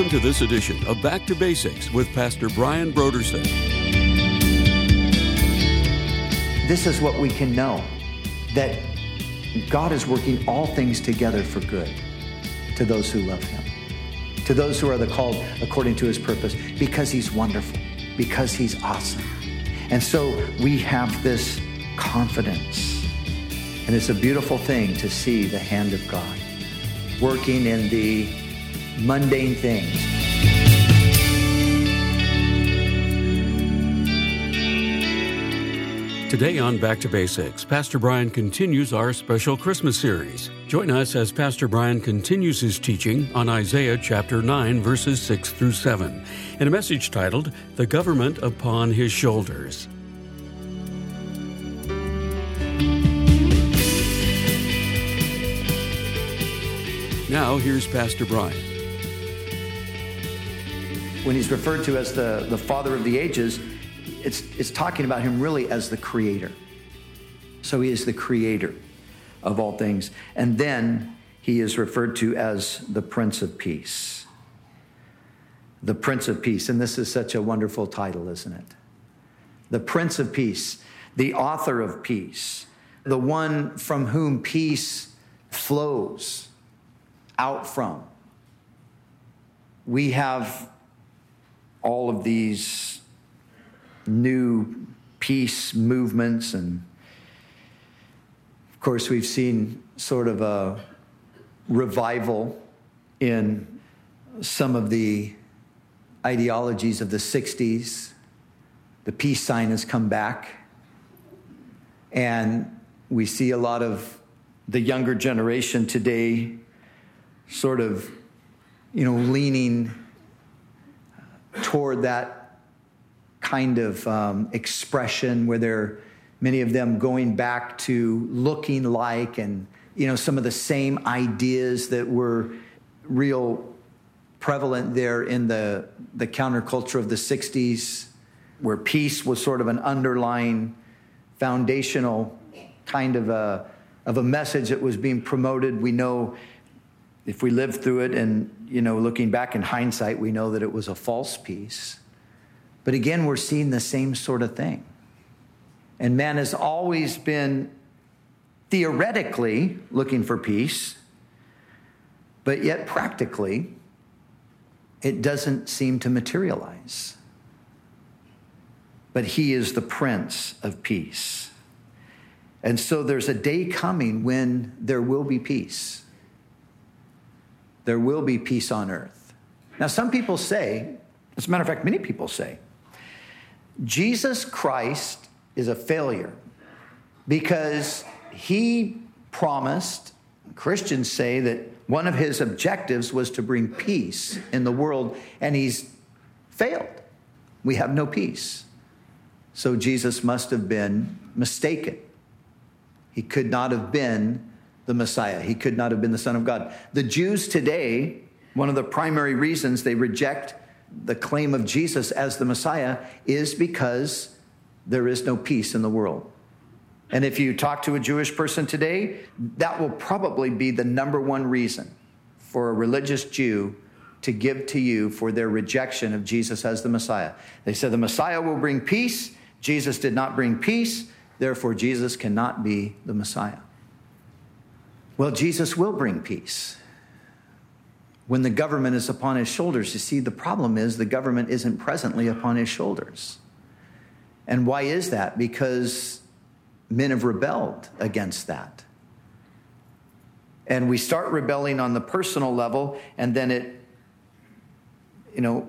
Welcome to this edition of Back to Basics with Pastor Brian Brodersen. This is what we can know that God is working all things together for good to those who love Him, to those who are the called according to His purpose, because He's wonderful, because He's awesome. And so we have this confidence. And it's a beautiful thing to see the hand of God working in the mundane things. Today on Back to Basics, Pastor Brian continues our special Christmas series. Join us as Pastor Brian continues his teaching on Isaiah chapter 9, verses 6 through 7, in a message titled, The Government Upon His Shoulders. Now, here's Pastor Brian. When he's referred to as the, the father of the ages, it's, it's talking about him really as the creator. So he is the creator of all things. And then he is referred to as the Prince of Peace. The Prince of Peace. And this is such a wonderful title, isn't it? The Prince of Peace, the author of peace, the one from whom peace flows out from. We have all of these new peace movements, and of course, we've seen sort of a revival in some of the ideologies of the 60s. The peace sign has come back, and we see a lot of the younger generation today sort of, you know, leaning toward that kind of um, expression where they're many of them going back to looking like and you know some of the same ideas that were real prevalent there in the the counterculture of the 60s where peace was sort of an underlying foundational kind of a of a message that was being promoted. We know if we lived through it and, you know, looking back in hindsight, we know that it was a false peace. But again, we're seeing the same sort of thing. And man has always been theoretically looking for peace, but yet practically, it doesn't seem to materialize. But he is the Prince of Peace. And so there's a day coming when there will be peace there will be peace on earth. Now, some people say, as a matter of fact, many people say, Jesus Christ is a failure because he promised, Christians say that one of his objectives was to bring peace in the world, and he's failed. We have no peace. So Jesus must have been mistaken. He could not have been the Messiah. He could not have been the Son of God. The Jews today, one of the primary reasons they reject the claim of Jesus as the Messiah is because there is no peace in the world. And if you talk to a Jewish person today, that will probably be the number one reason for a religious Jew to give to you for their rejection of Jesus as the Messiah. They said the Messiah will bring peace. Jesus did not bring peace. Therefore, Jesus cannot be the Messiah. Well, Jesus will bring peace when the government is upon his shoulders. You see, the problem is the government isn't presently upon his shoulders. And why is that? Because men have rebelled against that. And we start rebelling on the personal level, and then it, you know,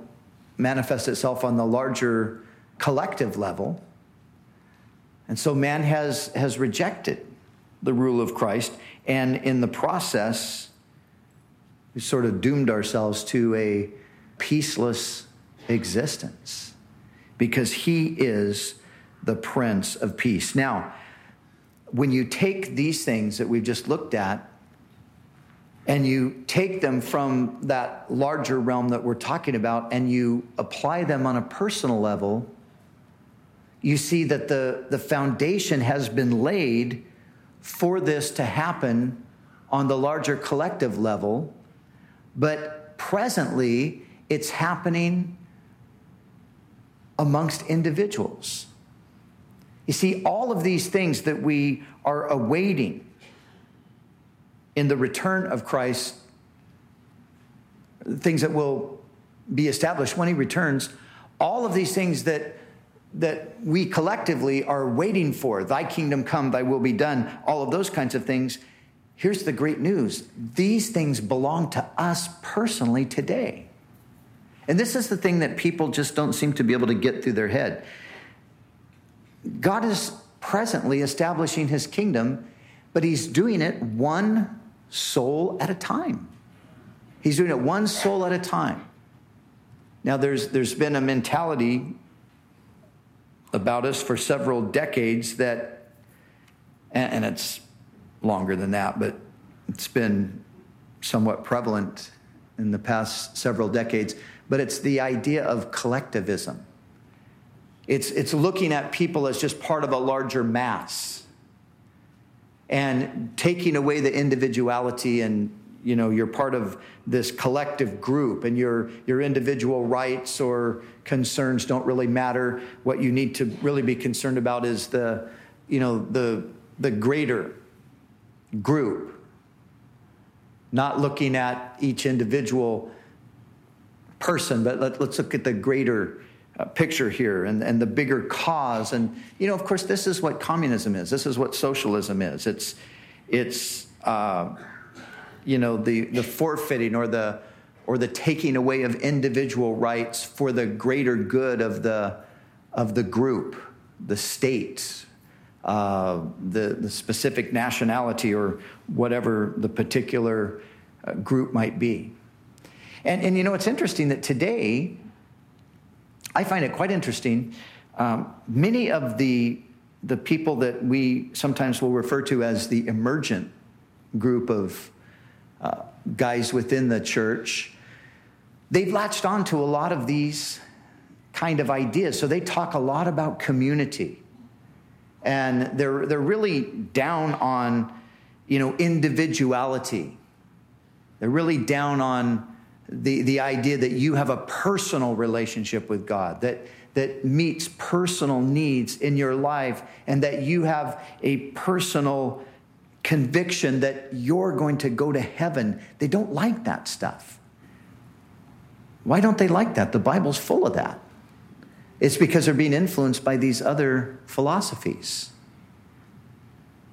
manifests itself on the larger collective level. And so man has, has rejected the rule of Christ. And in the process, we sort of doomed ourselves to a peaceless existence because he is the Prince of Peace. Now, when you take these things that we've just looked at and you take them from that larger realm that we're talking about and you apply them on a personal level, you see that the, the foundation has been laid for this to happen on the larger collective level, but presently it's happening amongst individuals. You see, all of these things that we are awaiting in the return of Christ, things that will be established when he returns, all of these things that that we collectively are waiting for. Thy kingdom come thy will be done all of those kinds of things. Here's the great news. These things belong to us personally today. And this is the thing that people just don't seem to be able to get through their head. God is presently establishing his kingdom but he's doing it one soul at a time. He's doing it one soul at a time. Now, there's, there's been a mentality about us for several decades that, and, it's longer than that, but it's been somewhat prevalent in the past several decades, but it's the idea of collectivism. It's, it's looking at people as just part of a larger mass and taking away the individuality and you know you're part of this collective group and your your individual rights or concerns don't really matter. What you need to really be concerned about is the you know the the greater group. Not looking at each individual person but let, us look at the greater uh, picture here and, and the bigger cause. And you know of course this is what communism is. This is what socialism is. It's it's uh, you know, the, the forfeiting or the, or the taking away of individual rights for the greater good of the, of the group, the state, uh, the, the specific nationality, or whatever the particular uh, group might be. And, and you know, it's interesting that today, I find it quite interesting. Um, many of the, the people that we sometimes will refer to as the emergent group of uh, guys within the church, they've latched on to a lot of these kind of ideas. So they talk a lot about community. And they're, they're really down on, you know, individuality. They're really down on the, the idea that you have a personal relationship with God, that, that meets personal needs in your life, and that you have a personal conviction that you're going to go to heaven. They don't like that stuff. Why don't they like that? The Bible's full of that. It's because they're being influenced by these other philosophies.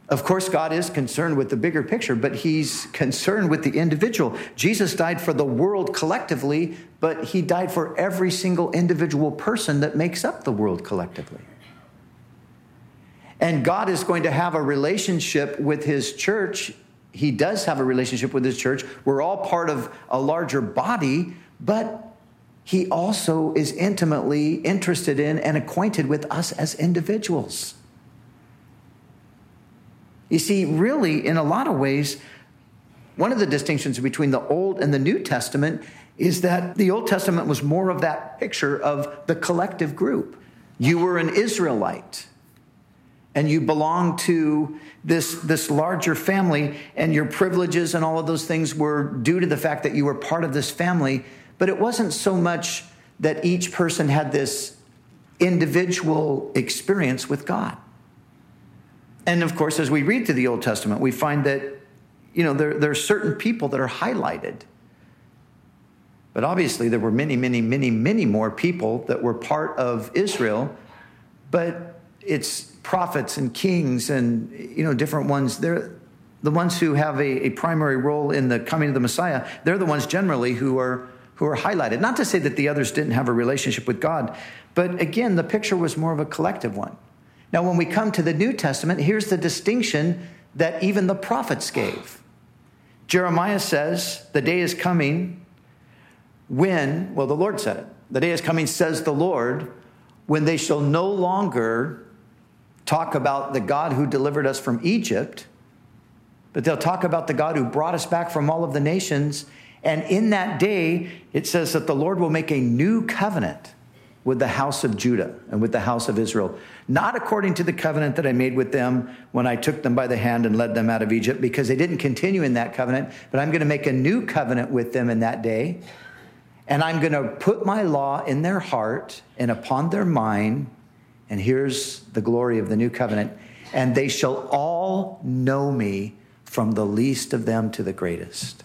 Of course, God is concerned with the bigger picture, but He's concerned with the individual. Jesus died for the world collectively, but He died for every single individual person that makes up the world collectively. And God is going to have a relationship with his church. He does have a relationship with his church. We're all part of a larger body, but he also is intimately interested in and acquainted with us as individuals. You see, really, in a lot of ways, one of the distinctions between the Old and the New Testament is that the Old Testament was more of that picture of the collective group. You were an Israelite and you belong to this, this larger family, and your privileges and all of those things were due to the fact that you were part of this family. But it wasn't so much that each person had this individual experience with God. And of course, as we read through the Old Testament, we find that, you know, there, there are certain people that are highlighted. But obviously, there were many, many, many, many more people that were part of Israel. But it's prophets and kings and you know different ones. They're the ones who have a, a, primary role in the coming of the messiah. They're the ones generally who are who are highlighted. Not to say that the others didn't have a relationship with god but again the picture was more of a collective one. Now when we come to the new testament here's the distinction that even the prophets gave. Jeremiah says the day is coming when well the lord said it the day is coming says the lord when they shall no longer talk about the God who delivered us from Egypt, but they'll talk about the God who brought us back from all of the nations. And in that day, it says that the Lord will make a new covenant with the house of Judah and with the house of Israel, not according to the covenant that I made with them when I took them by the hand and led them out of Egypt, because they didn't continue in that covenant, but I'm going to make a new covenant with them in that day. And I'm going to put my law in their heart and upon their mind. And here's the glory of the new covenant. And they shall all know me from the least of them to the greatest.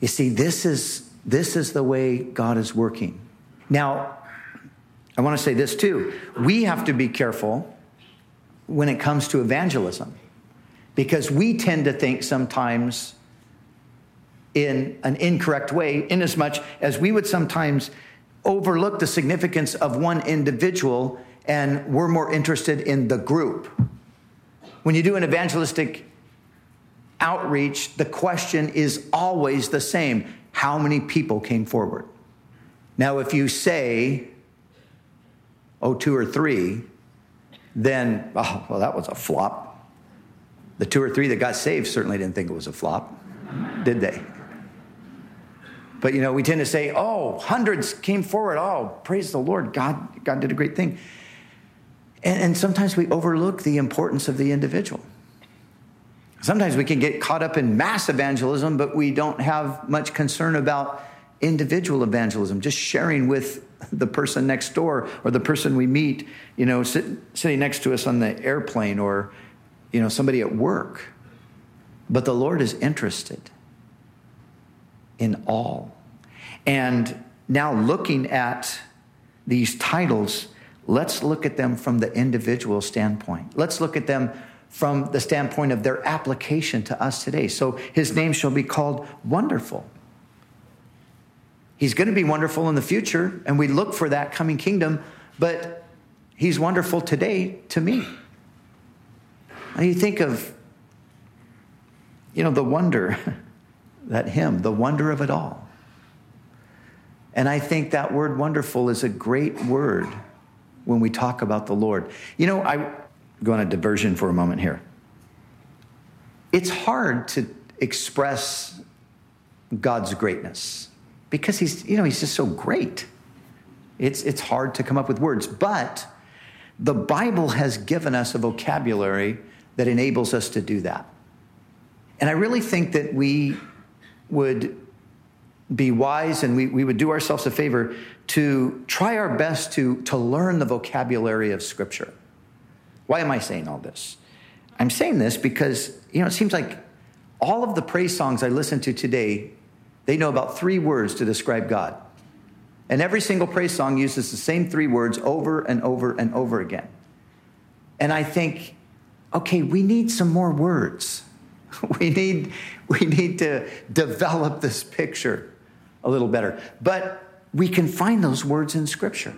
You see, this is, this is the way God is working. Now, I want to say this too. We have to be careful when it comes to evangelism because we tend to think sometimes in an incorrect way, in as much as we would sometimes overlook the significance of one individual and we're more interested in the group. When you do an evangelistic outreach, the question is always the same how many people came forward? Now, if you say, oh, two or three, then, oh, well, that was a flop. The two or three that got saved certainly didn't think it was a flop, did they? But you know, we tend to say, "Oh, hundreds came forward. Oh, praise the Lord! God, God did a great thing." And, and sometimes we overlook the importance of the individual. Sometimes we can get caught up in mass evangelism, but we don't have much concern about individual evangelism, just sharing with the person next door or the person we meet, you know, sit, sitting next to us on the airplane or, you know, somebody at work. But the Lord is interested in all. And now looking at these titles, let's look at them from the individual standpoint. Let's look at them from the standpoint of their application to us today. So his name shall be called Wonderful. He's going to be wonderful in the future, and we look for that coming kingdom, but he's wonderful today to me. And you think of, you know, the wonder, that hymn, the wonder of it all. And I think that word wonderful is a great word when we talk about the Lord. You know, I go on a diversion for a moment here. It's hard to express God's greatness because he's, you know, he's just so great. It's, it's hard to come up with words, but the Bible has given us a vocabulary that enables us to do that. And I really think that we would be wise and we, we would do ourselves a favor to try our best to, to learn the vocabulary of Scripture. Why am I saying all this? I'm saying this because, you know, it seems like all of the praise songs I listen to today, they know about three words to describe God. And every single praise song uses the same three words over and over and over again. And I think, okay, we need some more words. We need, we need to develop this picture a little better. But we can find those words in Scripture.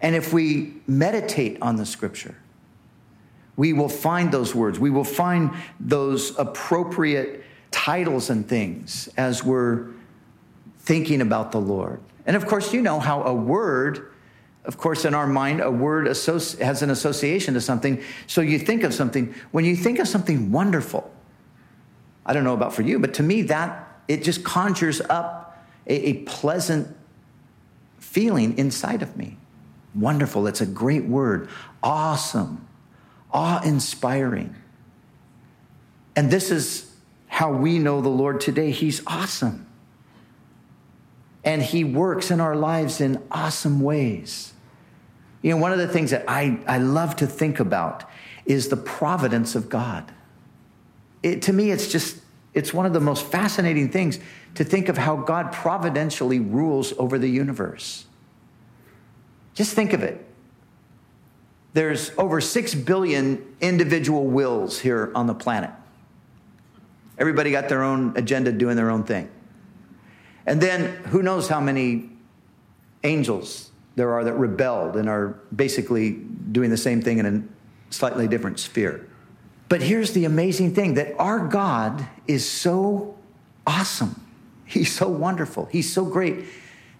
And if we meditate on the Scripture, we will find those words. We will find those appropriate titles and things as we're thinking about the Lord. And of course, you know how a word, of course, in our mind, a word has an association to something. So you think of something. When you think of something wonderful, I don't know about for you, but to me, that it just conjures up a, a pleasant feeling inside of me. Wonderful. It's a great word. Awesome. Awe inspiring. And this is how we know the Lord today. He's awesome. And He works in our lives in awesome ways. You know, one of the things that I, I love to think about is the providence of God. It, to me, it's just, it's one of the most fascinating things to think of how God providentially rules over the universe. Just think of it. There's over 6 billion individual wills here on the planet. Everybody got their own agenda doing their own thing. And then who knows how many angels there are that rebelled and are basically doing the same thing in a slightly different sphere. But here's the amazing thing that our God is so awesome. He's so wonderful. He's so great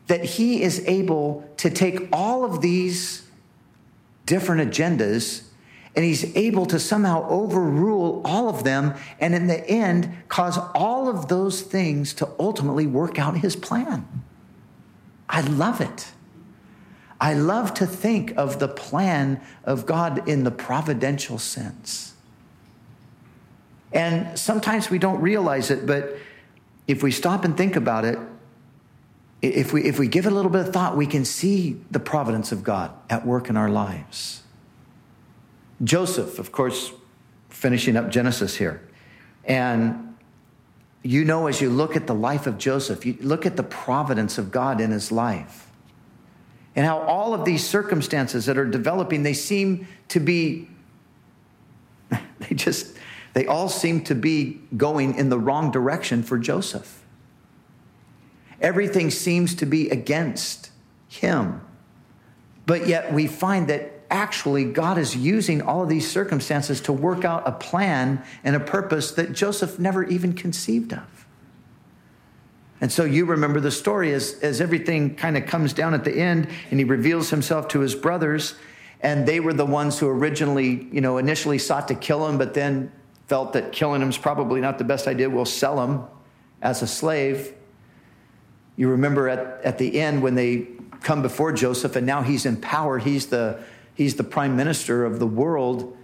that he is able to take all of these different agendas and he's able to somehow overrule all of them and in the end cause all of those things to ultimately work out his plan. I love it. I love to think of the plan of God in the providential sense. And sometimes we don't realize it, but if we stop and think about it, if we, if we give it a little bit of thought, we can see the providence of God at work in our lives. Joseph, of course, finishing up Genesis here. And you know, as you look at the life of Joseph, you look at the providence of God in his life and how all of these circumstances that are developing, they seem to be, they just, they all seem to be going in the wrong direction for Joseph. Everything seems to be against him. But yet we find that actually God is using all of these circumstances to work out a plan and a purpose that Joseph never even conceived of. And so you remember the story as, as everything kind of comes down at the end and he reveals himself to his brothers. And they were the ones who originally, you know, initially sought to kill him, but then felt that killing him is probably not the best idea. We'll sell him as a slave. You remember at, at the end when they come before Joseph and now he's in power, he's the, he's the prime minister of the world.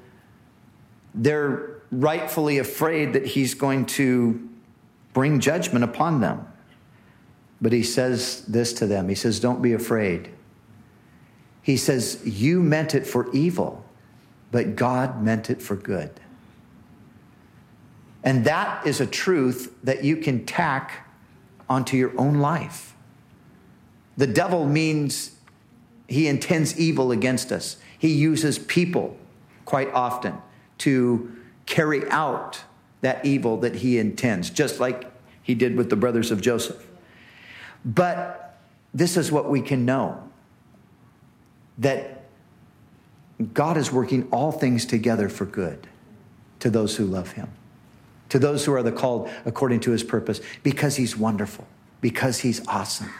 They're rightfully afraid that he's going to bring judgment upon them. But he says this to them He says, Don't be afraid. He says, You meant it for evil, but God meant it for good. And that is a truth that you can tack onto your own life. The devil means he intends evil against us. He uses people quite often to carry out that evil that he intends, just like he did with the brothers of Joseph. But this is what we can know that God is working all things together for good to those who love him to those who are the called according to his purpose because he's wonderful, because he's awesome.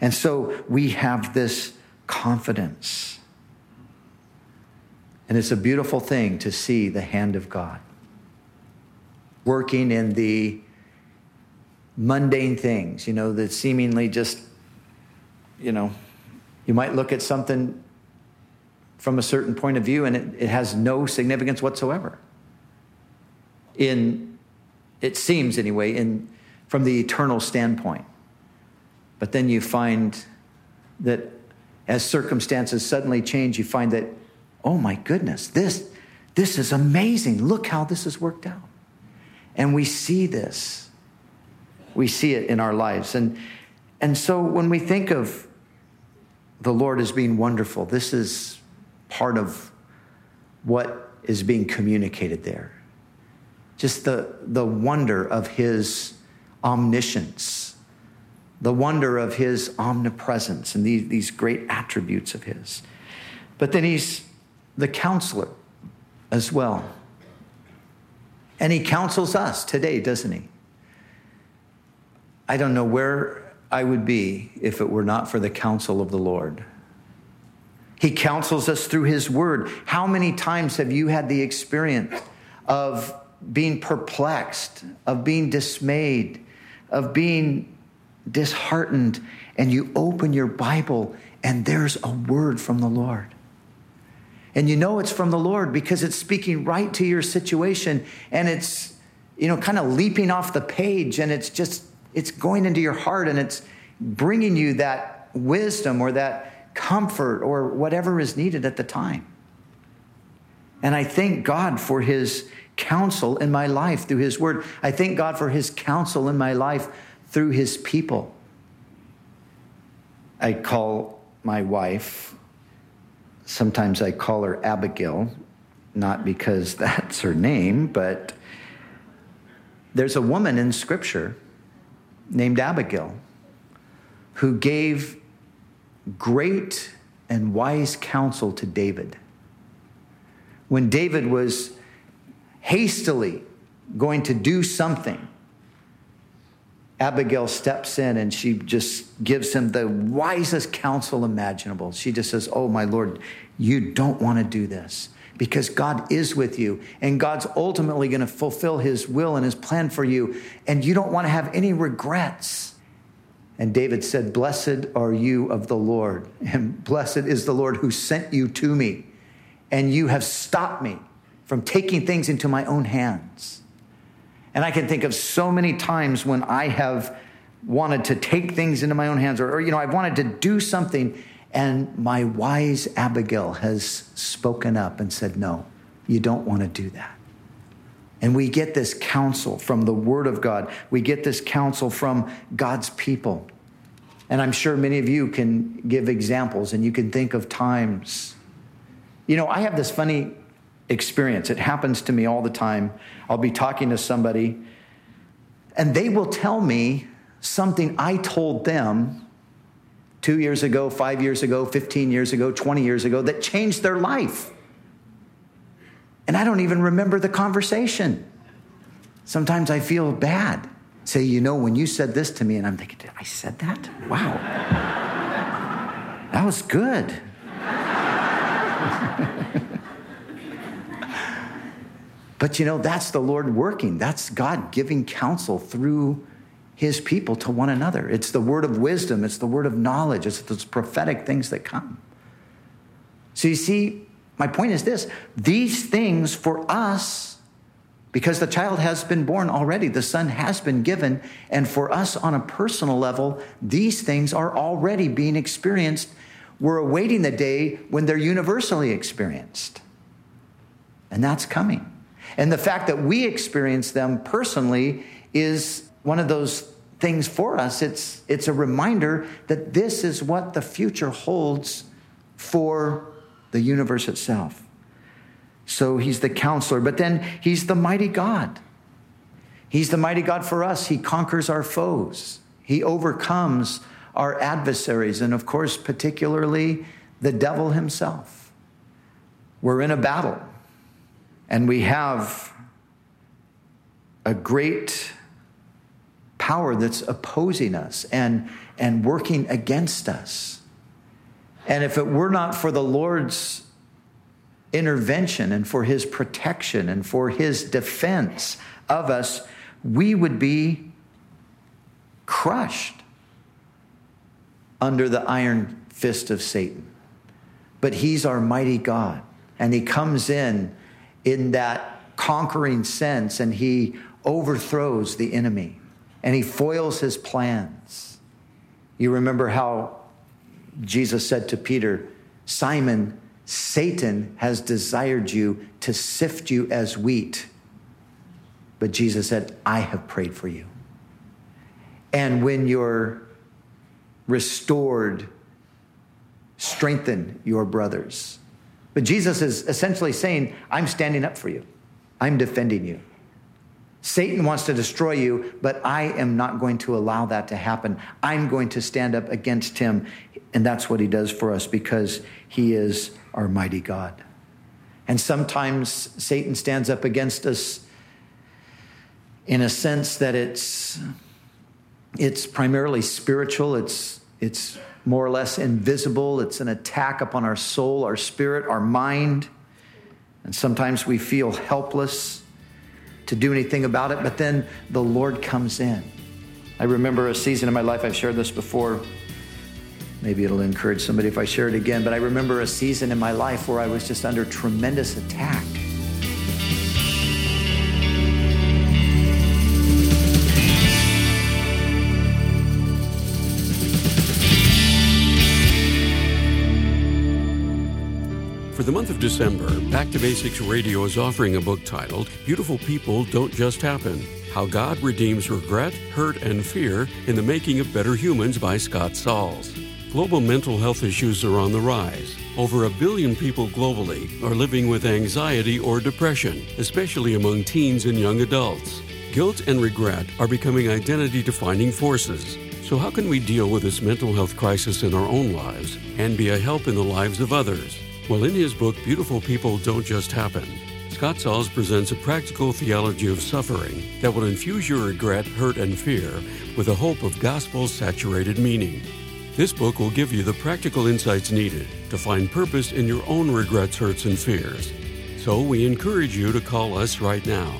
And so we have this confidence. And it's a beautiful thing to see the hand of God working in the mundane things, you know, that seemingly just, you know, you might look at something from a certain point of view and it, it has no significance whatsoever. In it seems anyway, in, from the eternal standpoint. But then you find that as circumstances suddenly change, you find that, oh my goodness, this, this is amazing. Look how this has worked out. And we see this. We see it in our lives. And, and so when we think of the Lord as being wonderful, this is part of what is being communicated there just the, the wonder of his omniscience, the wonder of his omnipresence, and these, these great attributes of his. But then he's the counselor as well. And he counsels us today, doesn't he? I don't know where I would be if it were not for the counsel of the Lord. He counsels us through his word. How many times have you had the experience of being perplexed, of being dismayed, of being disheartened, and you open your Bible and there's a word from the Lord. And you know it's from the Lord because it's speaking right to your situation and it's, you know, kind of leaping off the page and it's just, it's going into your heart and it's bringing you that wisdom or that comfort or whatever is needed at the time. And I thank God for his counsel in my life through His Word. I thank God for His counsel in my life through His people. I call my wife, sometimes I call her Abigail, not because that's her name, but there's a woman in Scripture named Abigail who gave great and wise counsel to David. When David was hastily going to do something, Abigail steps in and she just gives him the wisest counsel imaginable. She just says, Oh, my Lord, you don't want to do this because God is with you and God's ultimately going to fulfill his will and his plan for you, and you don't want to have any regrets. And David said, Blessed are you of the Lord, and blessed is the Lord who sent you to me, and you have stopped me from taking things into my own hands. And I can think of so many times when I have wanted to take things into my own hands or, or, you know, I've wanted to do something and my wise Abigail has spoken up and said, no, you don't want to do that. And we get this counsel from the Word of God. We get this counsel from God's people. And I'm sure many of you can give examples and you can think of times. You know, I have this funny experience. It happens to me all the time. I'll be talking to somebody and they will tell me something I told them two years ago, five years ago, 15 years ago, 20 years ago that changed their life. And I don't even remember the conversation. Sometimes I feel bad. Say, you know, when you said this to me, and I'm thinking, I said that? Wow. that was good. but you know, that's the Lord working. That's God giving counsel through his people to one another. It's the word of wisdom, it's the word of knowledge, it's those prophetic things that come. So you see, my point is this these things for us, because the child has been born already, the son has been given, and for us on a personal level, these things are already being experienced. We're awaiting the day when they're universally experienced. And that's coming. And the fact that we experience them personally is one of those things for us. It's, it's a reminder that this is what the future holds for the universe itself. So he's the counselor, but then he's the mighty God. He's the mighty God for us. He conquers our foes, he overcomes our adversaries, and of course, particularly the devil himself. We're in a battle, and we have a great power that's opposing us and, and working against us. And if it were not for the Lord's intervention and for his protection and for his defense of us, we would be crushed under the iron fist of Satan. But he's our mighty God, and he comes in in that conquering sense and he overthrows the enemy and he foils his plans. You remember how Jesus said to Peter, Simon, Satan has desired you to sift you as wheat. But Jesus said, I have prayed for you. And when you're restored, strengthen your brothers. But Jesus is essentially saying, I'm standing up for you, I'm defending you. Satan wants to destroy you, but I am not going to allow that to happen. I'm going to stand up against him. And that's what he does for us because he is our mighty God. And sometimes Satan stands up against us in a sense that it's, it's primarily spiritual, it's, it's more or less invisible, it's an attack upon our soul, our spirit, our mind. And sometimes we feel helpless to do anything about it, but then the Lord comes in. I remember a season in my life, I've shared this before. Maybe it'll encourage somebody if I share it again, but I remember a season in my life where I was just under tremendous attack. For the month of December, Back to Basics Radio is offering a book titled Beautiful People Don't Just Happen How God Redeems Regret, Hurt, and Fear in the Making of Better Humans by Scott Sauls. Global mental health issues are on the rise. Over a billion people globally are living with anxiety or depression, especially among teens and young adults. Guilt and regret are becoming identity defining forces. So, how can we deal with this mental health crisis in our own lives and be a help in the lives of others? Well, in his book, Beautiful People Don't Just Happen, Scott Sauls presents a practical theology of suffering that will infuse your regret, hurt, and fear with a hope of gospel saturated meaning. This book will give you the practical insights needed to find purpose in your own regrets, hurts, and fears. So we encourage you to call us right now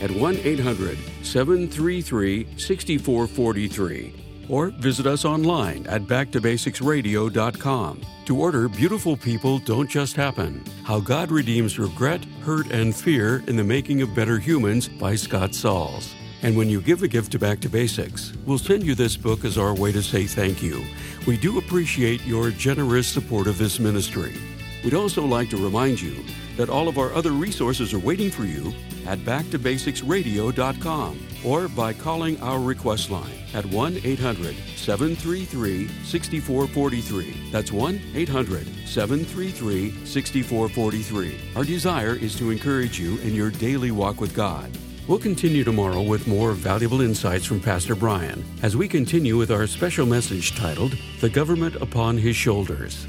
at 1 800 733 6443 or visit us online at backtobasicsradio.com to order Beautiful People Don't Just Happen How God Redeems Regret, Hurt, and Fear in the Making of Better Humans by Scott Sauls. And when you give a gift to Back to Basics, we'll send you this book as our way to say thank you. We do appreciate your generous support of this ministry. We'd also like to remind you that all of our other resources are waiting for you at backtobasicsradio.com or by calling our request line at 1 800 733 6443. That's 1 800 733 6443. Our desire is to encourage you in your daily walk with God. We'll continue tomorrow with more valuable insights from Pastor Brian as we continue with our special message titled The Government Upon His Shoulders.